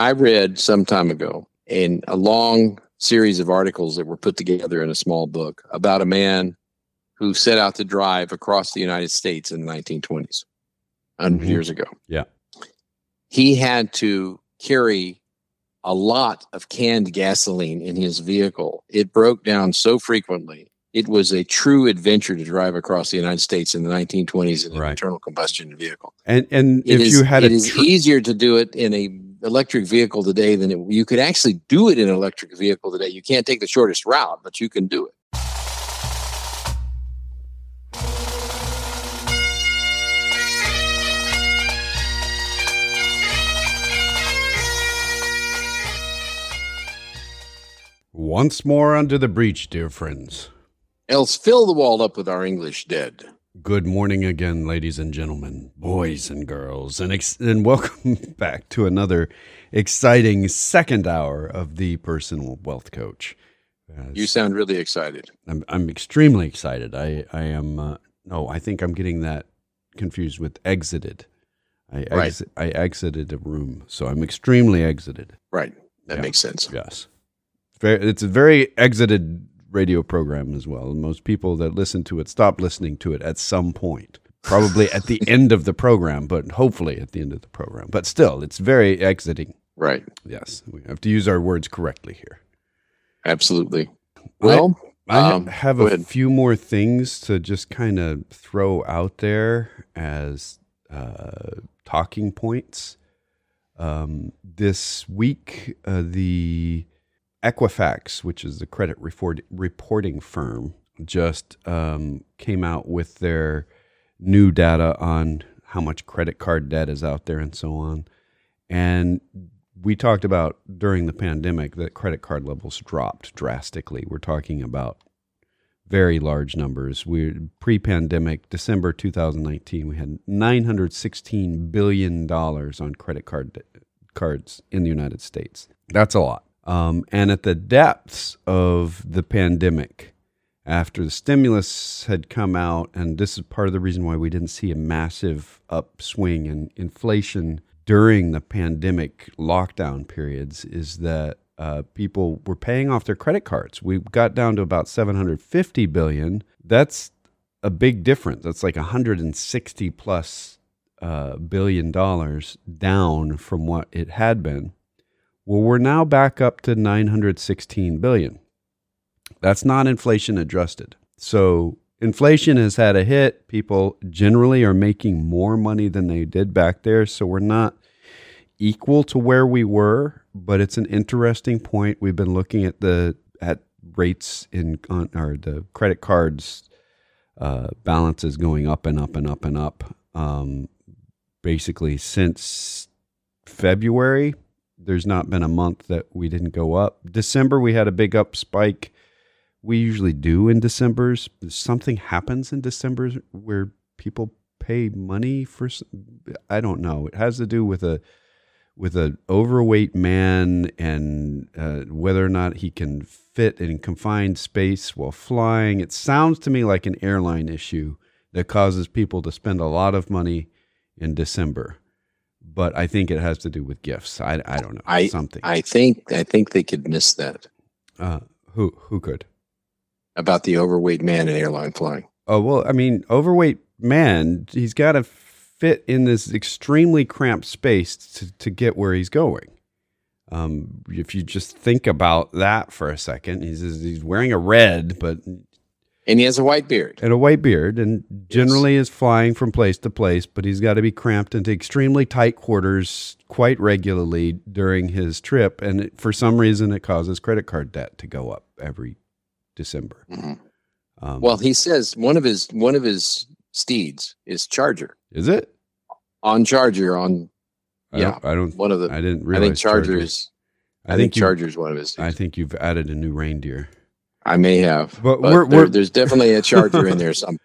I read some time ago in a long series of articles that were put together in a small book about a man who set out to drive across the United States in the 1920s, 100 Mhm. years ago. Yeah. He had to carry a lot of canned gasoline in his vehicle. It broke down so frequently. It was a true adventure to drive across the United States in the 1920s in an Right. internal combustion vehicle. And and It if is- you had it a is easier to do it in a electric vehicle today than it, you could actually do it in an electric vehicle today. You can't take the shortest route, but you can do it. once more under the breach, dear friends. Else fill the wall up with our English dead. Good morning again, ladies and gentlemen, boys and girls, and ex- and welcome back to another exciting second hour of the Personal Wealth Coach. As You sound really excited. I'm I'm extremely excited. I I am uh, no, I think I'm getting that confused with exited. I Right. I exited a room, so I'm extremely exited. Right. That Yeah. makes sense. Yes. Very, it's a very exited radio program as well. Most people that listen to it stop listening to it at some point, probably at the end of the program, but hopefully at the end of the program. But still, it's very exiting. Right. Yes, we have to use our words correctly here. Absolutely. Well, I Um, have a ahead. few more things to just kind of throw out there as uh, talking points. Um, this week, uh, the Equifax, which is the credit report- reporting firm, just um, came out with their new data on how much credit card debt is out there and so on. And we talked about during the pandemic that credit card levels dropped drastically. We're talking about very large numbers. We pre-pandemic December 2019, we had 916 billion dollars on credit card de- cards in the United States. That's a lot. Um, and at the depths of the pandemic, after the stimulus had come out, and this is part of the reason why we didn't see a massive upswing in inflation during the pandemic lockdown periods, is that uh, people were paying off their credit cards. We got down to about 750 billion. That's a big difference. That's like 160 plus uh, billion dollars down from what it had been. Well, we're now back up to 916 billion. That's not inflation adjusted. So inflation has had a hit. People generally are making more money than they did back there. So we're not equal to where we were, but it's an interesting point. We've been looking at the at rates in on or the credit cards uh, balances going up and up and up and up. Um, basically since February, there's not been a month that we didn't go up. December we had a big up spike. We usually do in December's. Something happens in December where people pay money for. I don't know. It has to do with a with an overweight man and uh, whether or not he can fit in confined space while flying. It sounds to me like an airline issue that causes people to spend a lot of money in December. But I think it has to do with gifts. I, I don't know I- something. I think I think they could miss that uh, who who could? about the overweight man in airline flying. Oh well, I mean, overweight man. He's got to fit in this extremely cramped space to, to get where he's going. Um, if you just think about that for a second, he's he's wearing a red, but And he has a white beard. and a white beard, and generally is flying from place to place. But he's got to be cramped into extremely tight quarters quite regularly during his trip, and it, for some reason, it causes credit card debt to go up every December. Mhm. Um, Well, he says one of his one of his steeds is Charger is it? on Charger on I Yeah, don't, I don't. one of the. I didn't I realize think Charger is. I, think, you- Charger is one of his. I think you've added a new reindeer. I may have, But but, we're- there- we're- there's definitely a Charger in there. Some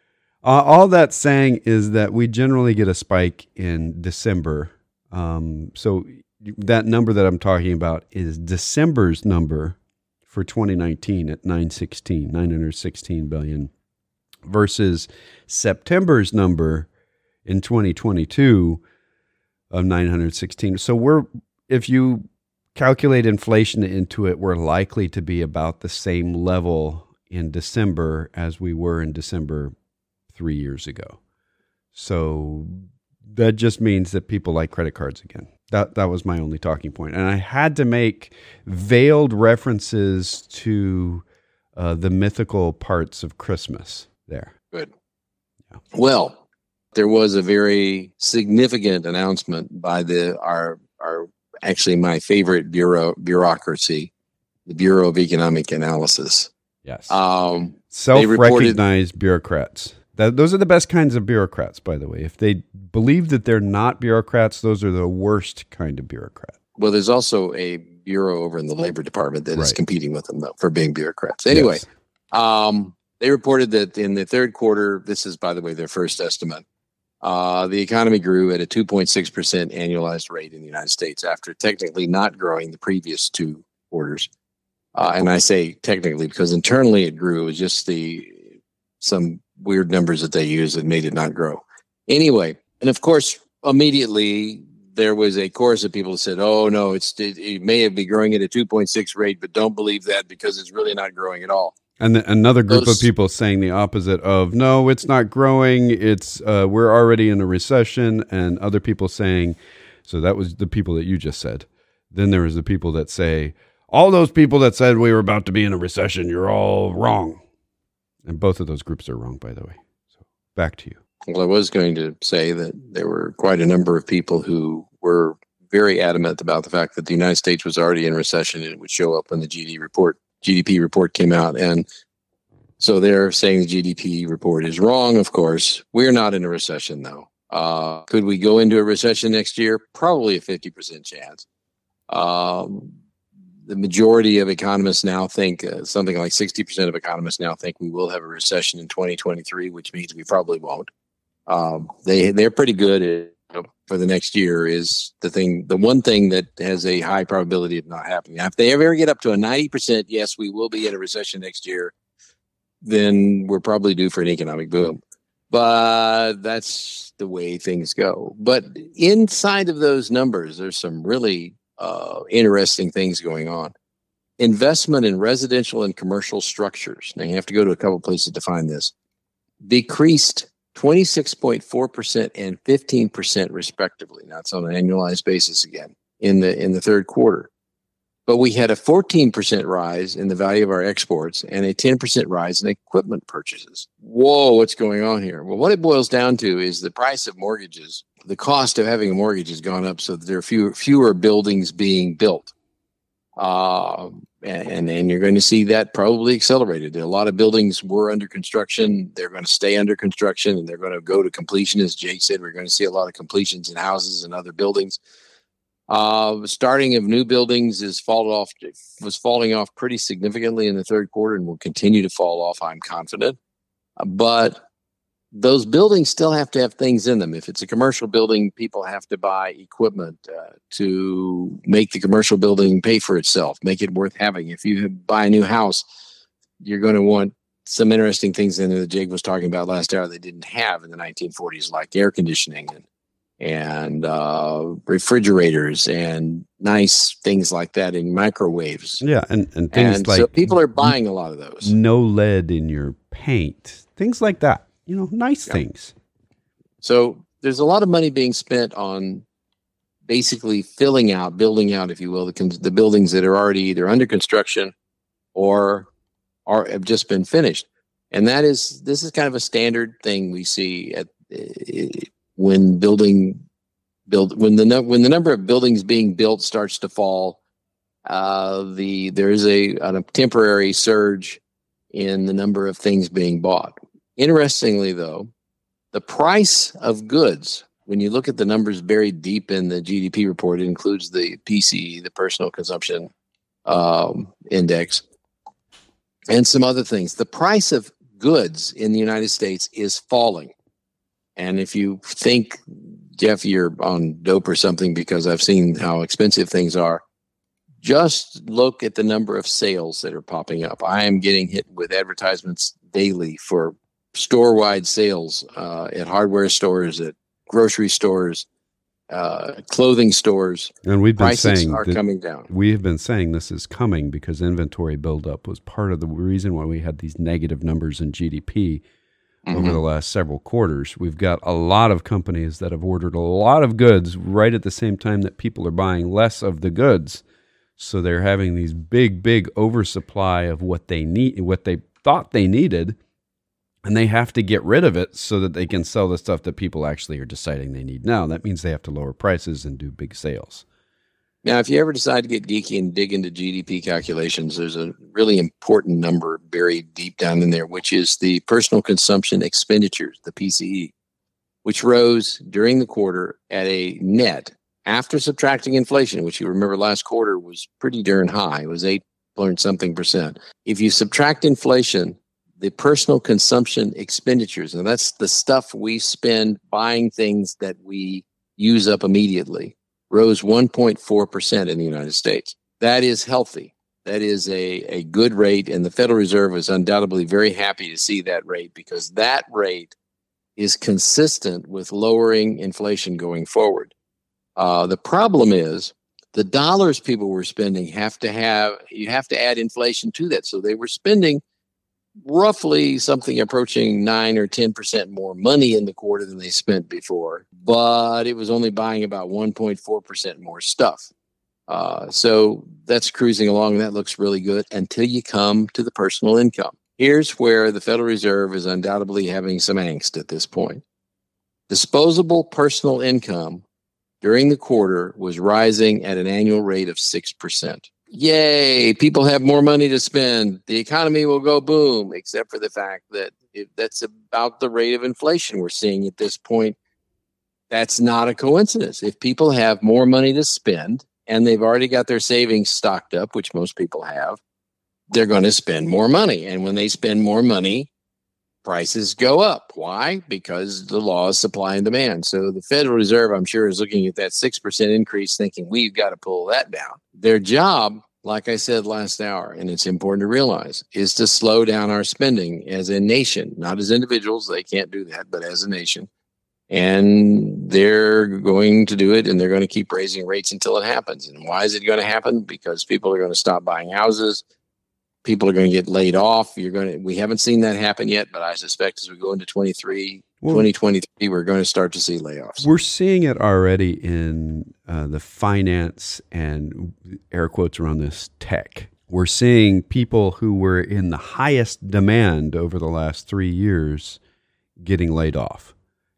Uh, all that's saying is that we generally get a spike in December. Um, so that number that I'm talking about is December's number for 2019 at 916, 916 billion versus September's number in 2022 of 916. So we're if you calculate inflation into it, we're likely to be about the same level in December as we were in December three years ago. So that just means that people like credit cards again. That that was my only talking point, and I had to make veiled references to uh, the mythical parts of Christmas there. Good. Yeah. Well, there was a very significant announcement by the our our actually my favorite bureau bureaucracy, the Bureau of Economic Analysis. Yes. Um, Self-recognized bureaucrats. That, those are the best kinds of bureaucrats, by the way. If they believe that they're not bureaucrats, those are the worst kind of bureaucrat. Well, there's also a bureau over in the labor department that right. is competing with them though, for being bureaucrats. Anyway, yes. um, they reported that in the third quarter, this is, by the way, their first estimate. Uh, the economy grew at a 2.6% annualized rate in the United States after technically not growing the previous two quarters. Uh, and I say technically because internally it grew. It was just the some weird numbers that they used that made it not grow. Anyway, and of course, immediately there was a chorus of people who said, "Oh no, it's it, it may have been growing at a 2.6 rate, but don't believe that because it's really not growing at all." And the, another group Those, of people saying the opposite of, "No, it's not growing. It's uh, we're already in a recession," and other people saying, "So that was the people that you just said." Then there was the people that say, "All those people that said we were about to be in a recession, you're all wrong." And both of those groups are wrong, by the way. So back to you. Well, I was going to say that there were quite a number of people who were very adamant about the fact that the United States was already in recession and it would show up in the GDP report GDP report came out. And so they're saying the GDP report is wrong. Of course, we're not in a recession though. Uh, could we go into a recession next year? Probably a fifty percent chance. Um, the majority of economists now think uh, something like 60% of economists now think we will have a recession in 2023 which means we probably won't um, they they're pretty good at, for the next year is the thing the one thing that has a high probability of not happening now, if they ever get up to a 90% yes we will be in a recession next year then we're probably due for an economic boom but that's the way things go but inside of those numbers there's some really uh, interesting things going on. Investment in residential and commercial structures. Now you have to go to a couple places to find this. Decreased 26.4% and 15% respectively. Now it's on an annualized basis again in the in the third quarter. But we had a 14% rise in the value of our exports and a 10% rise in equipment purchases. Whoa, what's going on here? Well, what it boils down to is the price of mortgages the cost of having a mortgage has gone up so there are fewer, fewer buildings being built. Uh, and, and you're going to see that probably accelerated. A lot of buildings were under construction. They're going to stay under construction and they're going to go to completion. As Jake said, we're going to see a lot of completions in houses and other buildings. Uh, starting of new buildings is fallen off was falling off pretty significantly in the third quarter and will continue to fall off. I'm confident, but those buildings still have to have things in them. If it's a commercial building, people have to buy equipment uh, to make the commercial building pay for itself, make it worth having. If you buy a new house, you're going to want some interesting things in there that Jake was talking about last hour they didn't have in the 1940s, like air conditioning and and uh, refrigerators and nice things like that in microwaves. Yeah, and and things and like so people are buying a lot of those. No lead in your paint, things like that you know, nice yeah. things. So there's a lot of money being spent on basically filling out, building out, if you will, the, the buildings that are already either under construction or are have just been finished. And that is this is kind of a standard thing we see at uh, when building build when the when the number of buildings being built starts to fall. Uh, the there is a, a temporary surge in the number of things being bought. Interestingly, though, the price of goods, when you look at the numbers buried deep in the GDP report, it includes the PCE, the personal consumption um, index, and some other things. The price of goods in the United States is falling. And if you think, Jeff, you're on dope or something because I've seen how expensive things are, just look at the number of sales that are popping up. I am getting hit with advertisements daily for store wide sales uh, at hardware stores, at grocery stores, uh, clothing stores. And we've been prices saying are coming down. we have been saying this is coming because inventory buildup was part of the reason why we had these negative numbers in GDP over Mhm. the last several quarters. We've got a lot of companies that have ordered a lot of goods right at the same time that people are buying less of the goods. So they're having these big, big oversupply of what they need, what they thought they needed, and they have to get rid of it so that they can sell the stuff that people actually are deciding they need now. That means they have to lower prices and do big sales. Now, if you ever decide to get geeky and dig into GDP calculations, there's a really important number buried deep down in there, which is the personal consumption expenditures, the PCE, which rose during the quarter at a net after subtracting inflation, which you remember last quarter was pretty darn high. It was eight point something percent. If you subtract inflation, the personal consumption expenditures, and that's the stuff we spend buying things that we use up immediately rose 1.4% in the United States. That is healthy. That is a, a good rate. And the Federal Reserve is undoubtedly very happy to see that rate because that rate is consistent with lowering inflation going forward. Uh, the problem is the dollars people were spending have to have, you have to add inflation to that. So they were spending roughly something approaching nine or 10% more money in the quarter than they spent before, but it was only buying about 1.4% more stuff. Uh, so that's cruising along, that looks really good until you come to the personal income. Here's where the Federal Reserve is undoubtedly having some angst at this point. Disposable personal income during the quarter was rising at an annual rate of 6%. Yay, people have more money to spend. The economy will go boom, except for the fact that if that's about the rate of inflation we're seeing at this point. That's not a coincidence. If people have more money to spend and they've already got their savings stocked up, which most people have, they're going to spend more money. And when they spend more money, prices go up. Why? Because the law is supply and demand. So the Federal Reserve, I'm sure, is looking at that 6% increase thinking we've got to pull that down. Their job, like I said last hour, and it's important to realize, is to slow down our spending as a nation, not as individuals. They can't do that, but as a nation. And they're going to do it and they're going to keep raising rates until it happens. And why is it going to happen? Because people are going to stop buying houses people are going to get laid off. You're going to, we haven't seen that happen yet, but I suspect as we go into 23, Well- 2023, we're going to start to see layoffs. We're seeing it already in uh, the finance and air quotes around this tech. We're seeing people who were in the highest demand over the last three years getting laid off.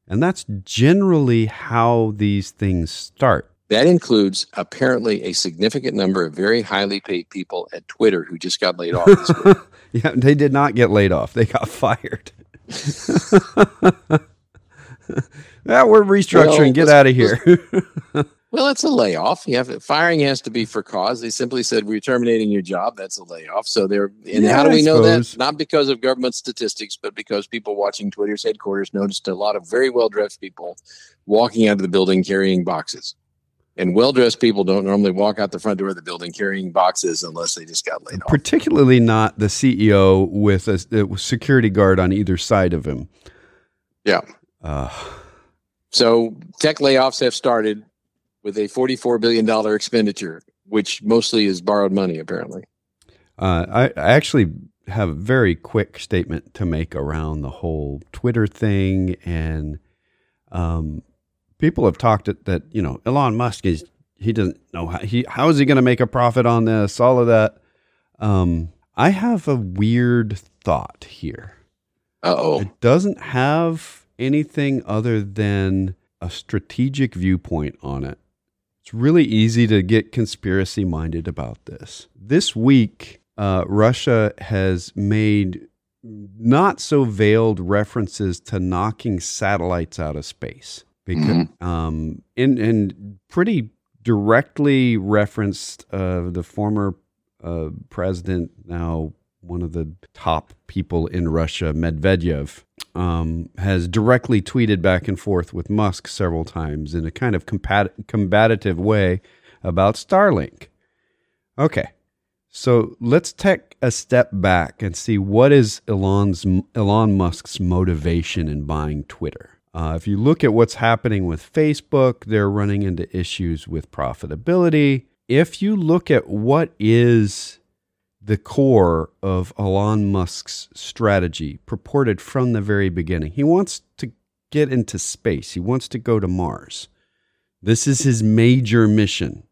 And that's generally how these things start. That includes apparently a significant number of very highly paid people at Twitter who just got laid off this week. yeah, they did not get laid off, they got fired. Yeah, we're restructuring. Well, Get out of here. Well, it's a layoff. You have firing has to be for cause. They simply said we're terminating your job. That's a layoff. So they're and Yeah, how do we know that? Not because of government statistics, but because people watching Twitter's headquarters noticed a lot of very well dressed people walking out of the building carrying boxes. And well dressed people don't normally walk out the front door of the building carrying boxes unless they just got laid off. Particularly not the CEO with a, a security guard on either side of him. Yeah. Uh, So tech layoffs have started with a $44 billion expenditure, which mostly is borrowed money, apparently. Uh, I, I actually have a very quick statement to make around the whole Twitter thing, and um, people have talked that, that you know Elon Musk is he doesn't know how he how is he going to make a profit on this, all of that. Um, I have a weird thought here. Oh. It doesn't have anything other than a strategic viewpoint on it. It's really easy to get conspiracy minded about this. This week, uh, Russia has made not so veiled references to knocking satellites out of space because um, and and pretty directly referenced uh, the former uh, president, now one of the top people in Russia, Medvedev, um, has directly tweeted back and forth with Musk several times in a kind of compat- combative way about Starlink. Okay, so let's take a step back and see what is Elon's Elon Musk's motivation in buying Twitter. Uh, if you look at what's happening with Facebook, they're running into issues with profitability. If you look at what is the core of Elon Musk's strategy, purported from the very beginning, he wants to get into space, he wants to go to Mars. This is his major mission.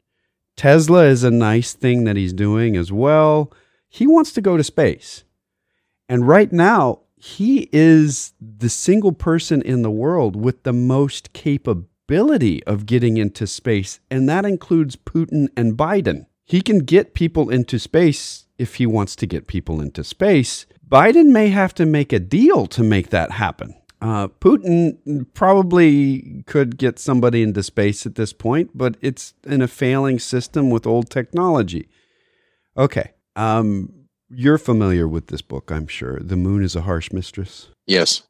Tesla is a nice thing that he's doing as well. He wants to go to space. And right now, he is the single person in the world with the most capability of getting into space, and that includes Putin and Biden. He can get people into space if he wants to get people into space. Biden may have to make a deal to make that happen. Uh, Putin probably could get somebody into space at this point, but it's in a failing system with old technology. Okay. Um, you're familiar with this book, I'm sure. The Moon is a Harsh Mistress. Yes.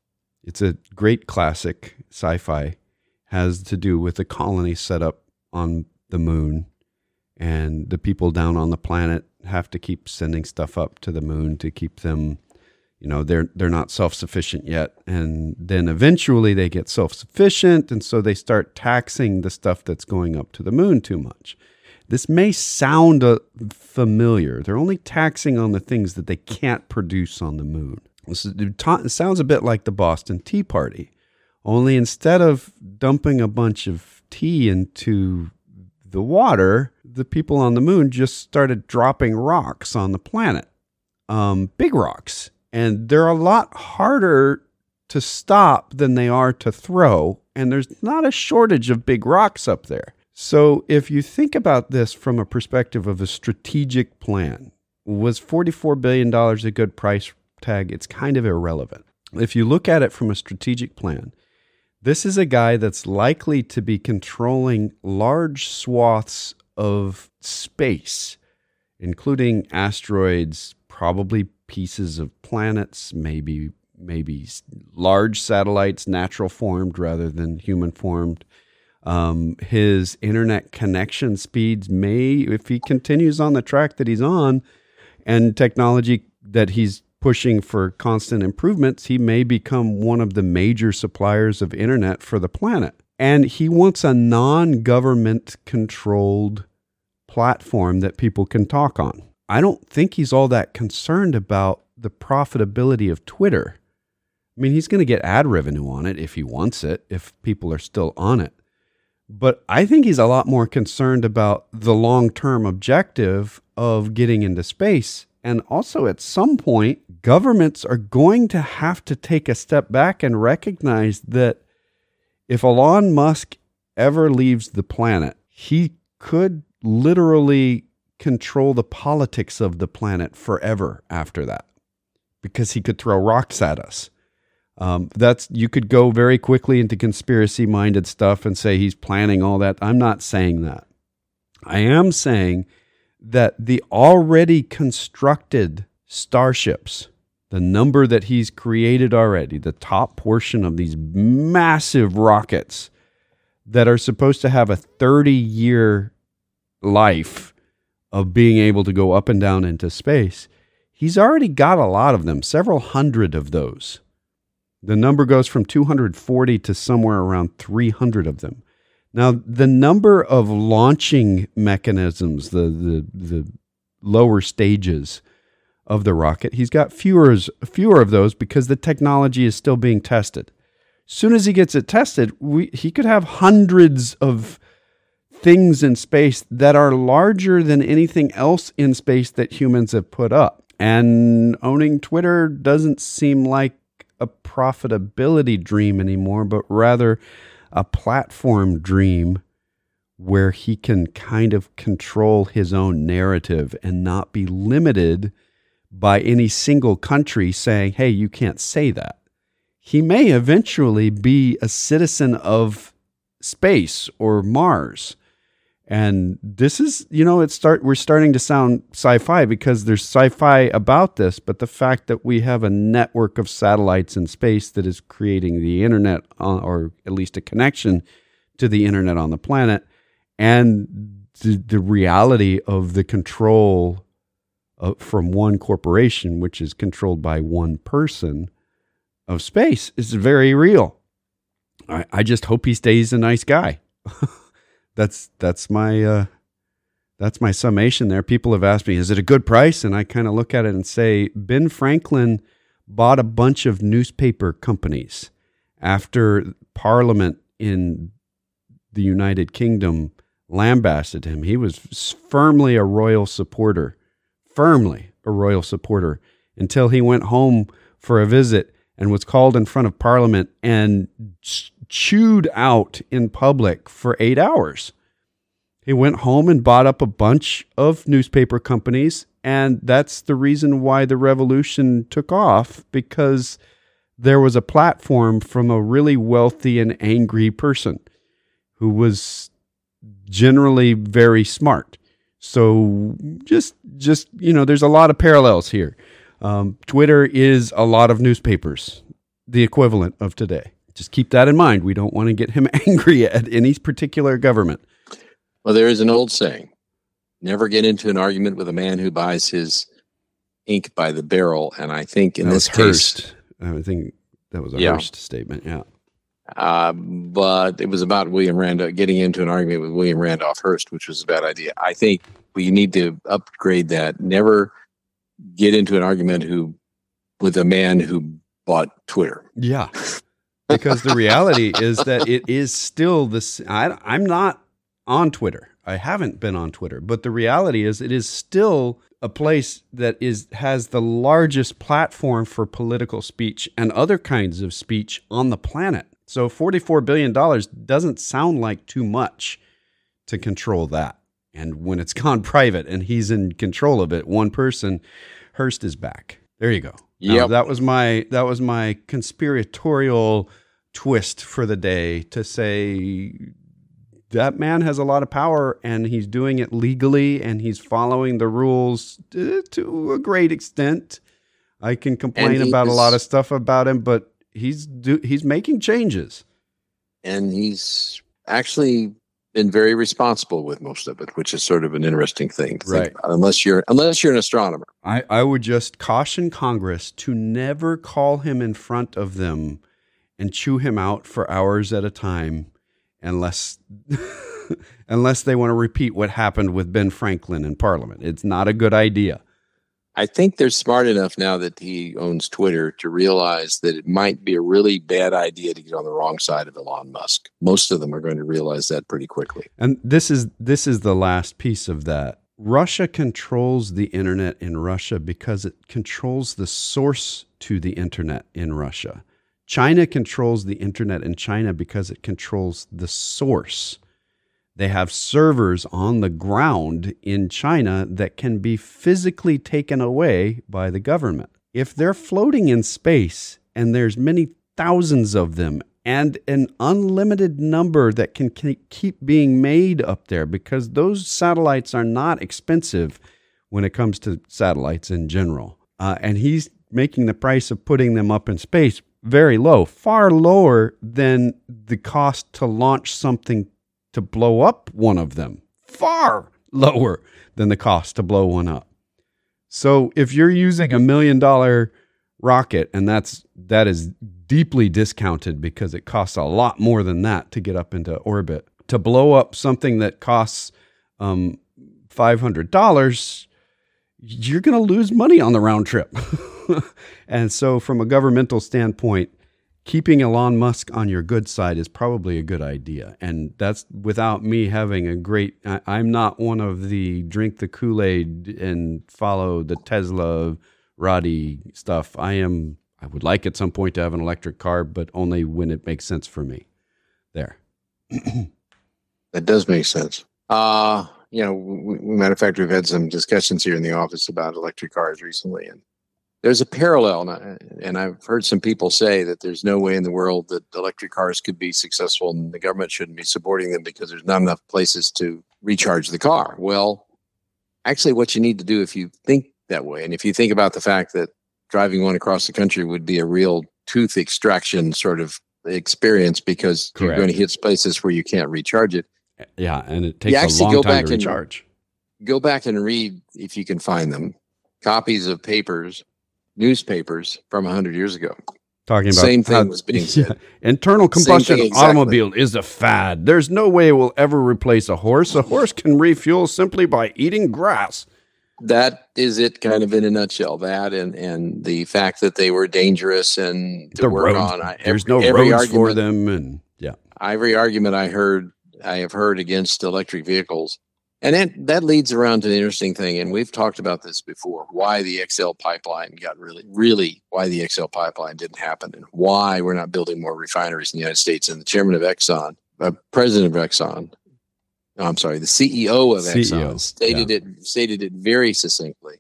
It's a great classic sci fi, has to do with a colony set up on the moon, and the people down on the planet have to keep sending stuff up to the moon to keep them you know they're they're not self-sufficient yet and then eventually they get self-sufficient and so they start taxing the stuff that's going up to the moon too much this may sound uh, familiar. They're only taxing on the things that they can't produce on the moon. This is, it sounds a bit like the Boston Tea Party, only instead of dumping a bunch of tea into the water, the people on the moon just started dropping rocks on the planet, um, big rocks. And they're a lot harder to stop than they are to throw. And there's not a shortage of big rocks up there. So, if you think about this from a perspective of a strategic plan, was $44 billion a good price tag? It's kind of irrelevant. If you look at it from a strategic plan, this is a guy that's likely to be controlling large swaths of space, including asteroids, probably pieces of planets, maybe maybe large satellites, natural formed rather than human formed um, his internet connection speeds may, if he continues on the track that he's on, and technology that he's pushing for constant improvements, he may become one of the major suppliers of internet for the planet. And he wants a non government controlled platform that people can talk on. I don't think he's all that concerned about the profitability of Twitter. I mean, he's going to get ad revenue on it if he wants it, if people are still on it. But I think he's a lot more concerned about the long term objective of getting into space. And also, at some point, governments are going to have to take a step back and recognize that if Elon Musk ever leaves the planet, he could literally control the politics of the planet forever after that because he could throw rocks at us. Um, that's you could go very quickly into conspiracy minded stuff and say he's planning all that. I'm not saying that. I am saying that the already constructed starships, the number that he's created already, the top portion of these massive rockets that are supposed to have a 30 year life of being able to go up and down into space, he's already got a lot of them, several hundred of those. The number goes from 240 to somewhere around 300 of them. Now, the number of launching mechanisms, the, the, the lower stages of the rocket, he's got fewer, fewer of those because the technology is still being tested. As soon as he gets it tested, we, he could have hundreds of things in space that are larger than anything else in space that humans have put up. And owning Twitter doesn't seem like a profitability dream anymore, but rather a platform dream where he can kind of control his own narrative and not be limited by any single country saying, hey, you can't say that. He may eventually be a citizen of space or Mars and this is, you know, it's start we're starting to sound sci-fi because there's sci-fi about this, but the fact that we have a network of satellites in space that is creating the internet on, or at least a connection to the internet on the planet and the, the reality of the control of, from one corporation which is controlled by one person of space is very real. I, I just hope he stays a nice guy. that's that's my uh, that's my summation there. People have asked me, is it a good price? And I kind of look at it and say, Ben Franklin bought a bunch of newspaper companies after Parliament in the United Kingdom lambasted him. He was firmly a royal supporter, firmly a royal supporter until he went home for a visit and was called in front of Parliament and chewed out in public for eight hours. He went home and bought up a bunch of newspaper companies. And that's the reason why the revolution took off because there was a platform from a really wealthy and angry person who was generally very smart. So just just you know, there's a lot of parallels here. Um, Twitter is a lot of newspapers, the equivalent of today. Just keep that in mind. We don't want to get him angry at any particular government. Well, there is an old saying never get into an argument with a man who buys his ink by the barrel. And I think in that this case, I think that was a yeah. Hearst statement. Yeah. Uh, but it was about William Randolph getting into an argument with William Randolph Hearst, which was a bad idea. I think we need to upgrade that. Never get into an argument who with a man who bought Twitter. Yeah. Because the reality is that it is still this. I, I'm not on Twitter. I haven't been on Twitter, but the reality is it is still a place that is has the largest platform for political speech and other kinds of speech on the planet. So 44 billion dollars doesn't sound like too much to control that. And when it's gone private and he's in control of it, one person, Hearst is back. There you go. Yeah, that was my that was my conspiratorial twist for the day to say that man has a lot of power and he's doing it legally and he's following the rules to, a great extent. I can complain about a lot of stuff about him, but he's do, he's making changes. And he's actually been very responsible with most of it, which is sort of an interesting thing right. Unless you're unless you're an astronomer. I, I would just caution Congress to never call him in front of them and chew him out for hours at a time unless unless they want to repeat what happened with Ben Franklin in Parliament. It's not a good idea. I think they're smart enough now that he owns Twitter to realize that it might be a really bad idea to get on the wrong side of Elon Musk. Most of them are going to realize that pretty quickly. And this is this is the last piece of that. Russia controls the internet in Russia because it controls the source to the internet in Russia. China controls the internet in China because it controls the source. They have servers on the ground in China that can be physically taken away by the government. If they're floating in space and there's many thousands of them and an unlimited number that can keep being made up there because those satellites are not expensive when it comes to satellites in general. Uh, and he's making the price of putting them up in space very low, far lower than the cost to launch something to blow up one of them, far lower than the cost to blow one up. So if you're using a million dollar rocket and that's that is deeply discounted because it costs a lot more than that to get up into orbit. To blow up something that costs um, $500 you're going to lose money on the round trip. And so, from a governmental standpoint, keeping Elon Musk on your good side is probably a good idea. And that's without me having a great, I, am not one of the drink the Kool Aid and follow the Tesla Roddy stuff. I am, I would like at some point to have an electric car, but only when it makes sense for me. There. that does make sense. Uh, you know, we, matter of fact, we've had some discussions here in the office about electric cars recently, and there's a parallel, and I've heard some people say that there's no way in the world that electric cars could be successful, and the government shouldn't be supporting them because there's not enough places to recharge the car. Well, actually, what you need to do if you think that way, and if you think about the fact that driving one across the country would be a real tooth extraction sort of experience because Correct. you're going to hit places where you can't recharge it. Yeah, and it takes a long time to recharge. go back and read if you can find them copies of papers newspapers from 100 years ago talking about same thing how, was being said. Yeah, internal combustion exactly. automobile is a fad. There's no way it will ever replace a horse. A horse can refuel simply by eating grass. That is it, kind of in a nutshell. That and and the fact that they were dangerous and to the work road, on. I, there's no every roads argument, for them, and yeah, every argument I heard, I have heard against electric vehicles and that, that leads around to an interesting thing. And we've talked about this before why the XL pipeline got really, really why the XL pipeline didn't happen and why we're not building more refineries in the United States. And the chairman of Exxon, uh, president of Exxon, no, I'm sorry, the CEO of CEO, Exxon stated yeah. it stated it very succinctly.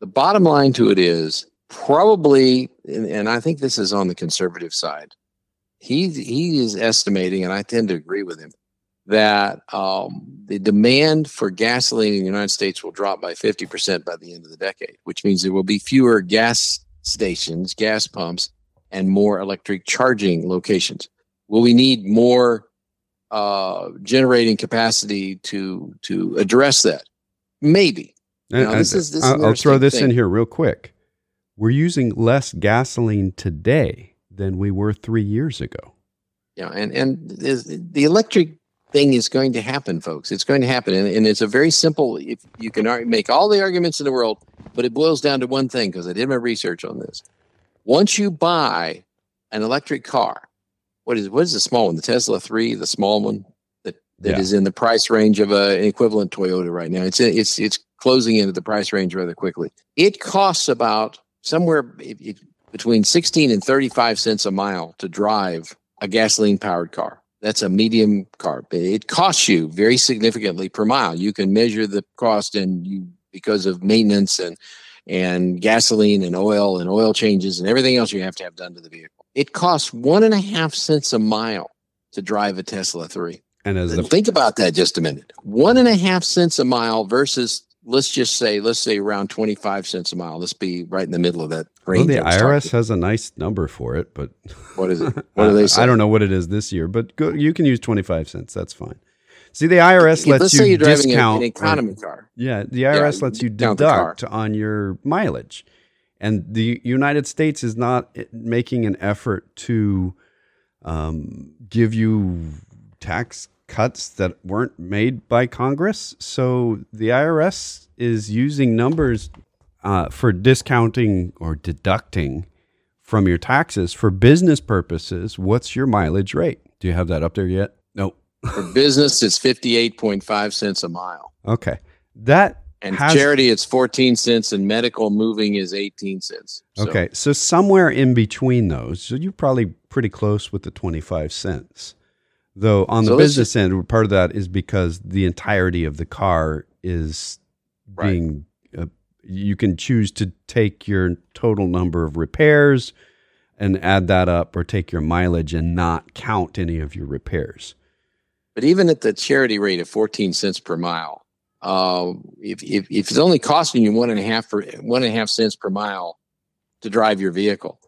The bottom line to it is probably, and, and I think this is on the conservative side. He he is estimating, and I tend to agree with him that um, the demand for gasoline in the United States will drop by 50% by the end of the decade, which means there will be fewer gas stations, gas pumps, and more electric charging locations. Will we need more uh, generating capacity to to address that? Maybe. Now, this is, this I'll throw this thing. in here real quick. We're using less gasoline today than we were three years ago. Yeah, and and the electric thing is going to happen, folks. It's going to happen. And, and it's a very simple, if you can make all the arguments in the world, but it boils down to one thing because I did my research on this. Once you buy an electric car, what is what is the small one? The Tesla 3, the small one that, that yeah. is in the price range of a, an equivalent Toyota right now. It's it's it's closing into the price range rather quickly. It costs about somewhere between 16 and 35 cents a mile to drive a gasoline powered car. That's a medium car. It costs you very significantly per mile. You can measure the cost and you because of maintenance and and gasoline and oil and oil changes and everything else you have to have done to the vehicle. It costs one and a half cents a mile to drive a Tesla 3. And as the, think about that just a minute. One and a half cents a mile versus let's just say let's say around 25 cents a mile. Let's be right in the middle of that range well, the irs has a nice number for it but what is it? What do they say i don't know what it is this year but go, you can use 25 cents. That's fine. See the irs lets let's you you're discount an economy car. yeah the irs yeah, lets you deduct on your mileage. And the united states is not eh, making an effort to um, give you tax cuts that weren't made by Congress. So the IRS is using numbers uh, for discounting or deducting from your taxes for business purposes. What's your mileage rate? Do you have that up there yet? Nope. For business, it's 58.5 cents a mile. Okay. That and has, charity, it's 14 cents, and medical moving is 18 cents. So. Okay. So somewhere in between those. So you're probably pretty close with the 25 cents. Though on so the business just, end, part of that is because the entirety of the car is right. being. Uh, you can choose to take your total number of repairs and add that up, or take your mileage and not count any of your repairs. But even at the charity rate of 14 cents per mile, uh, if, if, if it's only costing you one and a half for one and a half cents per mile to drive your vehicle,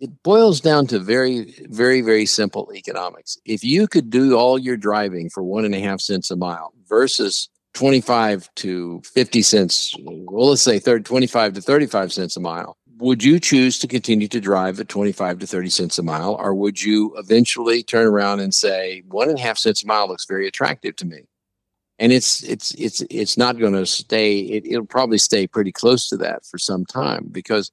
it boils down to very, very, very simple economics. If you could do all your driving for one and a half cents a mile versus 25 to 50 cents, well, let's say 30, 25 to 35 cents a mile, would you choose to continue to drive at 25 to 30 cents a mile? Or would you eventually turn around and say, one and a half cents a mile looks very attractive to me? And it's it's it's it's not going to stay. It, it'll probably stay pretty close to that for some time because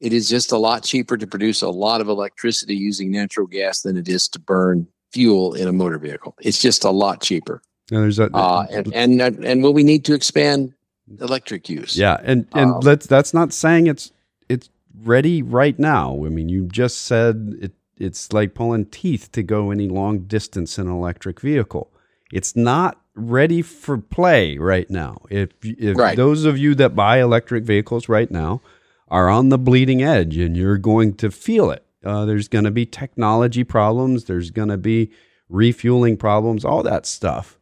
it is just a lot cheaper to produce a lot of electricity using natural gas than it is to burn fuel in a motor vehicle. It's just a lot cheaper. And there's that, uh, and, and and will we need to expand electric use? Yeah, and and um, let's that's not saying it's it's ready right now. I mean, you just said it. It's like pulling teeth to go any long distance in an electric vehicle. It's not ready for play right now. If if right. those of you that buy electric vehicles right now are on the bleeding edge and you're going to feel it. Uh, there's going to be technology problems, there's going to be refueling problems, all that stuff.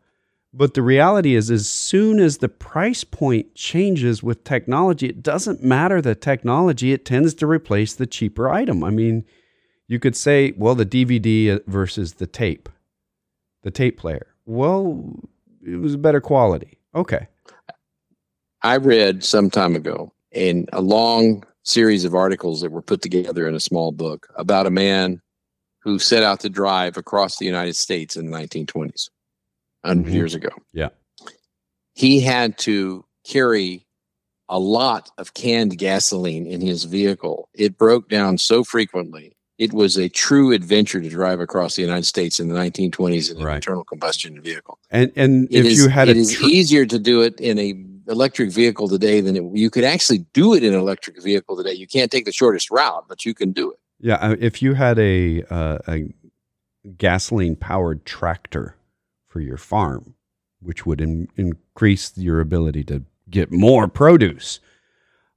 But the reality is, as soon as the price point changes with technology, it doesn't matter the technology, it tends to replace the cheaper item. I mean, you could say, well, the DVD versus the tape, the tape player. Well, it was a better quality. Okay. I read some time ago in a long series of articles that were put together in a small book about a man who set out to drive across the United States in the 1920s, 100 mm-hmm. years ago. Yeah. He had to carry a lot of canned gasoline in his vehicle. It broke down so frequently. It was a true adventure to drive across the United States in the 1920s in an right. internal combustion vehicle. And and it if is, you had it is tr- easier to do it in a electric vehicle today than it, you could actually do it in an electric vehicle today. You can't take the shortest route, but you can do it. Yeah, if you had a uh, a gasoline powered tractor for your farm, which would in, increase your ability to get more produce.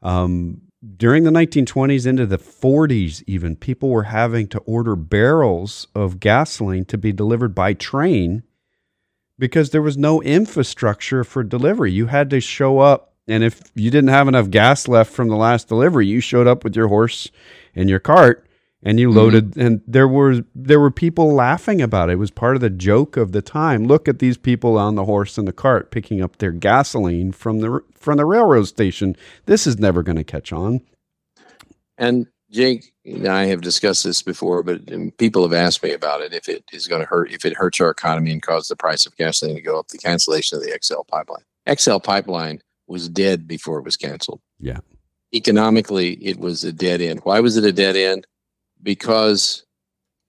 Um, during the 1920s into the 40s, even people were having to order barrels of gasoline to be delivered by train because there was no infrastructure for delivery. You had to show up, and if you didn't have enough gas left from the last delivery, you showed up with your horse and your cart and you mm-hmm. loaded mm-hmm. and there were there were people laughing about it. It was part of the joke of the time. Look at these people on the horse and the cart picking up their gasoline from the from the railroad station. This is never going to catch on. And Jake and I have discussed this before, but people have asked me about it. If it is going to hurt, if it hurts our economy and cause the price of gasoline to go up, the cancellation of the XL pipeline. XL pipeline was dead before it was canceled. Yeah. Economically, it was a dead end. Why was it a dead end? because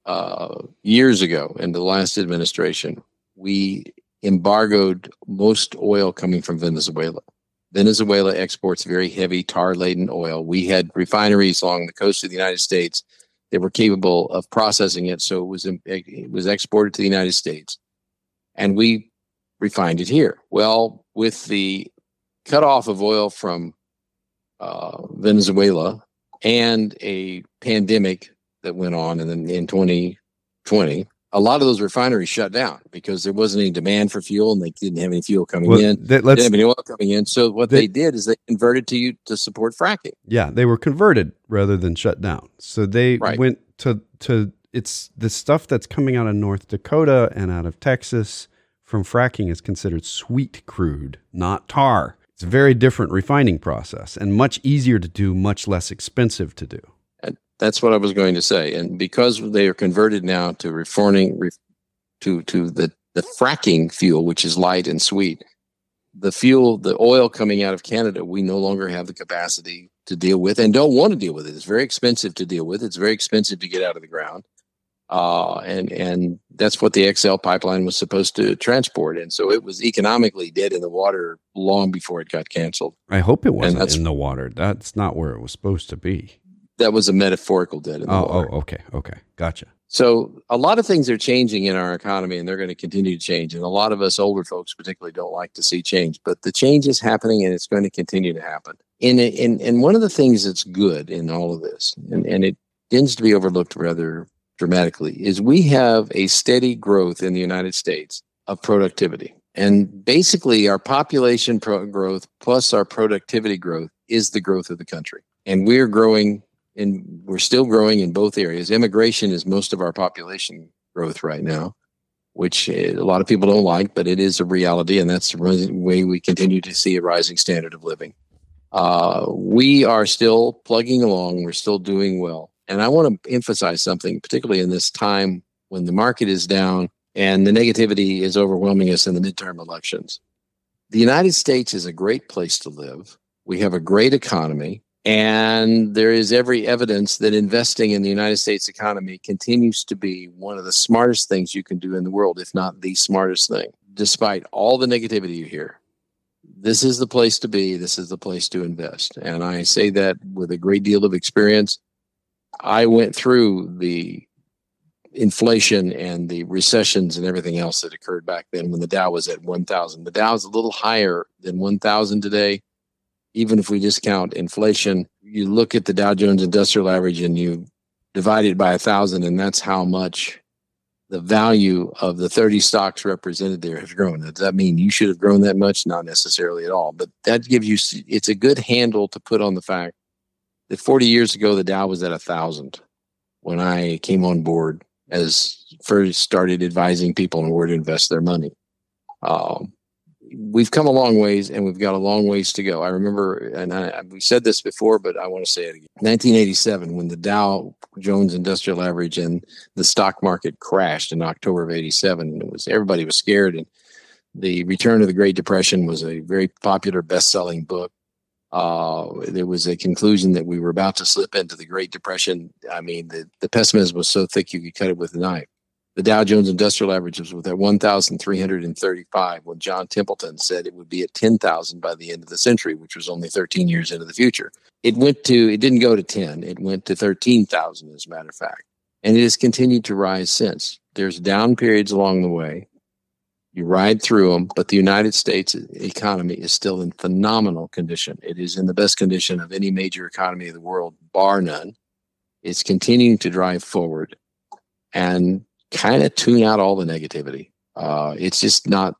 uh, years ago in the last administration, we embargoed most oil coming from Venezuela. Venezuela exports very heavy tar laden oil. We had refineries along the coast of the United States that were capable of processing it, so it was it was exported to the United States, and we refined it here. Well, with the cutoff of oil from uh, Venezuela and a pandemic that went on then in 2020 a lot of those refineries shut down because there wasn't any demand for fuel and they didn't have any fuel coming well, in. They, didn't have any oil coming in. So what they, they, did is they converted to you to support fracking. Yeah, they were converted rather than shut down. So they right. went to to it's the stuff that's coming out of North Dakota and out of Texas from fracking is considered sweet crude, not tar. It's a very different refining process and much easier to do, much less expensive to do. That's what I was going to say. And because they are converted now to reforming to to the the fracking fuel, which is light and sweet, the fuel, the oil coming out of Canada, we no longer have the capacity to deal with and don't want to deal with it. It's very expensive to deal with. It's very expensive to get out of the ground. Uh, and and that's what the XL pipeline was supposed to transport, and so it was economically dead in the water long before it got canceled. I hope it wasn't in the water. That's not where it was supposed to be that was a metaphorical dead the oh, water. Oh, okay, okay, gotcha. So a lot of things are changing in our economy, and they're going to continue to change. And a lot of us older folks, particularly, don't like to see change. But the change is happening, and it's going to continue to happen. And and and one of the things that's good in all of this, and and it tends to be overlooked rather dramatically, is we have a steady growth in the United States of productivity. And basically, our population pro- growth plus our productivity growth is the growth of the country. And we're growing and we're still growing in both areas. Immigration is most of our population growth right now, which eh, a lot of people don't like, but it is a reality, and that's the way we continue to see a rising standard of living. Uh, we are still plugging along. We're still doing well. And I want to emphasize something, particularly in this time when the market is down and the negativity is overwhelming us in the midterm elections. The United States is a great place to live. We have a great economy. And there is every evidence that investing in the United States economy continues to be one of the smartest things you can do in the world, if not the smartest thing. Despite all the negativity you hear, this is the place to be. This is the place to invest. And I say that with a great deal of experience. I went through the inflation and the recessions and everything else that occurred back then when the Dow was at 1,000. The Dow is a little higher than 1,000 today even if we discount inflation, you look at the Dow Jones Industrial Average and you divide it by a thousand, and that's how much the value of the 30 stocks represented there has grown. Does that mean you should have grown that much? Not necessarily at all, but that gives you, it's a good handle to put on the fact that 40 years ago, the Dow was at a thousand when I came on board as first started advising people on where to invest their money. Um, we've come a long ways and we've got a long ways to go. I remember, and I, we said this before, but I want to say it again. 1987, when the Dow Jones Industrial Average and the stock market crashed in October of 87, it was everybody was scared. And the Return of the Great Depression was a very popular best-selling book. Uh, there was a conclusion that we were about to slip into the Great Depression. I mean, the, the pessimism was so thick you could cut it with a knife the Dow Jones Industrial Average was at 1,335 when John Templeton said it would be at 10,000 by the end of the century, which was only 13 years into the future. It went to, it didn't go to 10, it went to 13,000 as a matter of fact. And it has continued to rise since. There's down periods along the way. You ride through them, but the United States economy is still in phenomenal condition. It is in the best condition of any major economy of the world, bar none. It's continuing to drive forward. And kind of tune out all the negativity. Uh, it's just not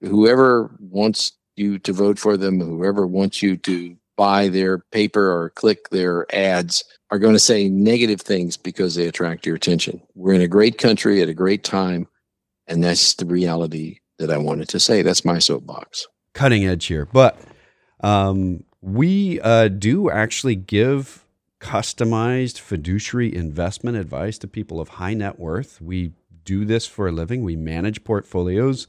whoever wants you to vote for them, whoever wants you to buy their paper or click their ads are going to say negative things because they attract your attention. We're in a great country at a great time, and that's the reality that I wanted to say. That's my soapbox. Cutting edge here, but um, we uh, do actually give customized fiduciary investment advice to people of high net worth. We do this for a living, we manage portfolios,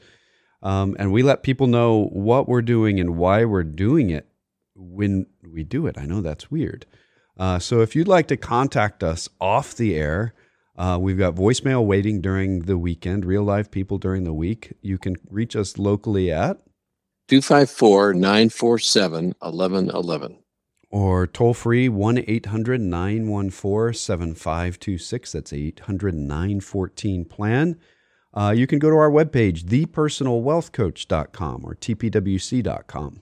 um, and we let people know what we're doing and why we're doing it when we do it. I know that's weird. Uh, so if you'd like to contact us off the air, uh, we've got voicemail waiting during the weekend, real live people during the week. You can reach us locally at 254 947 1111 or toll free 1 800 914 7526. That's 800 914 plan. Uh, you can go to our webpage, thepersonalwealthcoach.com or tpwc.com,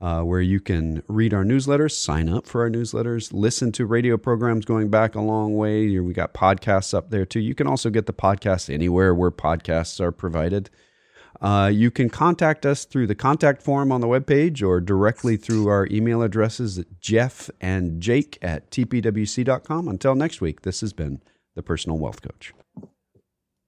uh, where you can read our newsletters, sign up for our newsletters, listen to radio programs going back a long way. We got podcasts up there too. You can also get the podcast anywhere where podcasts are provided. Uh, you can contact us through the contact form on the webpage or directly through our email addresses at Jeff and Jake at tpwc.com. Until next week, this has been the Personal Wealth Coach.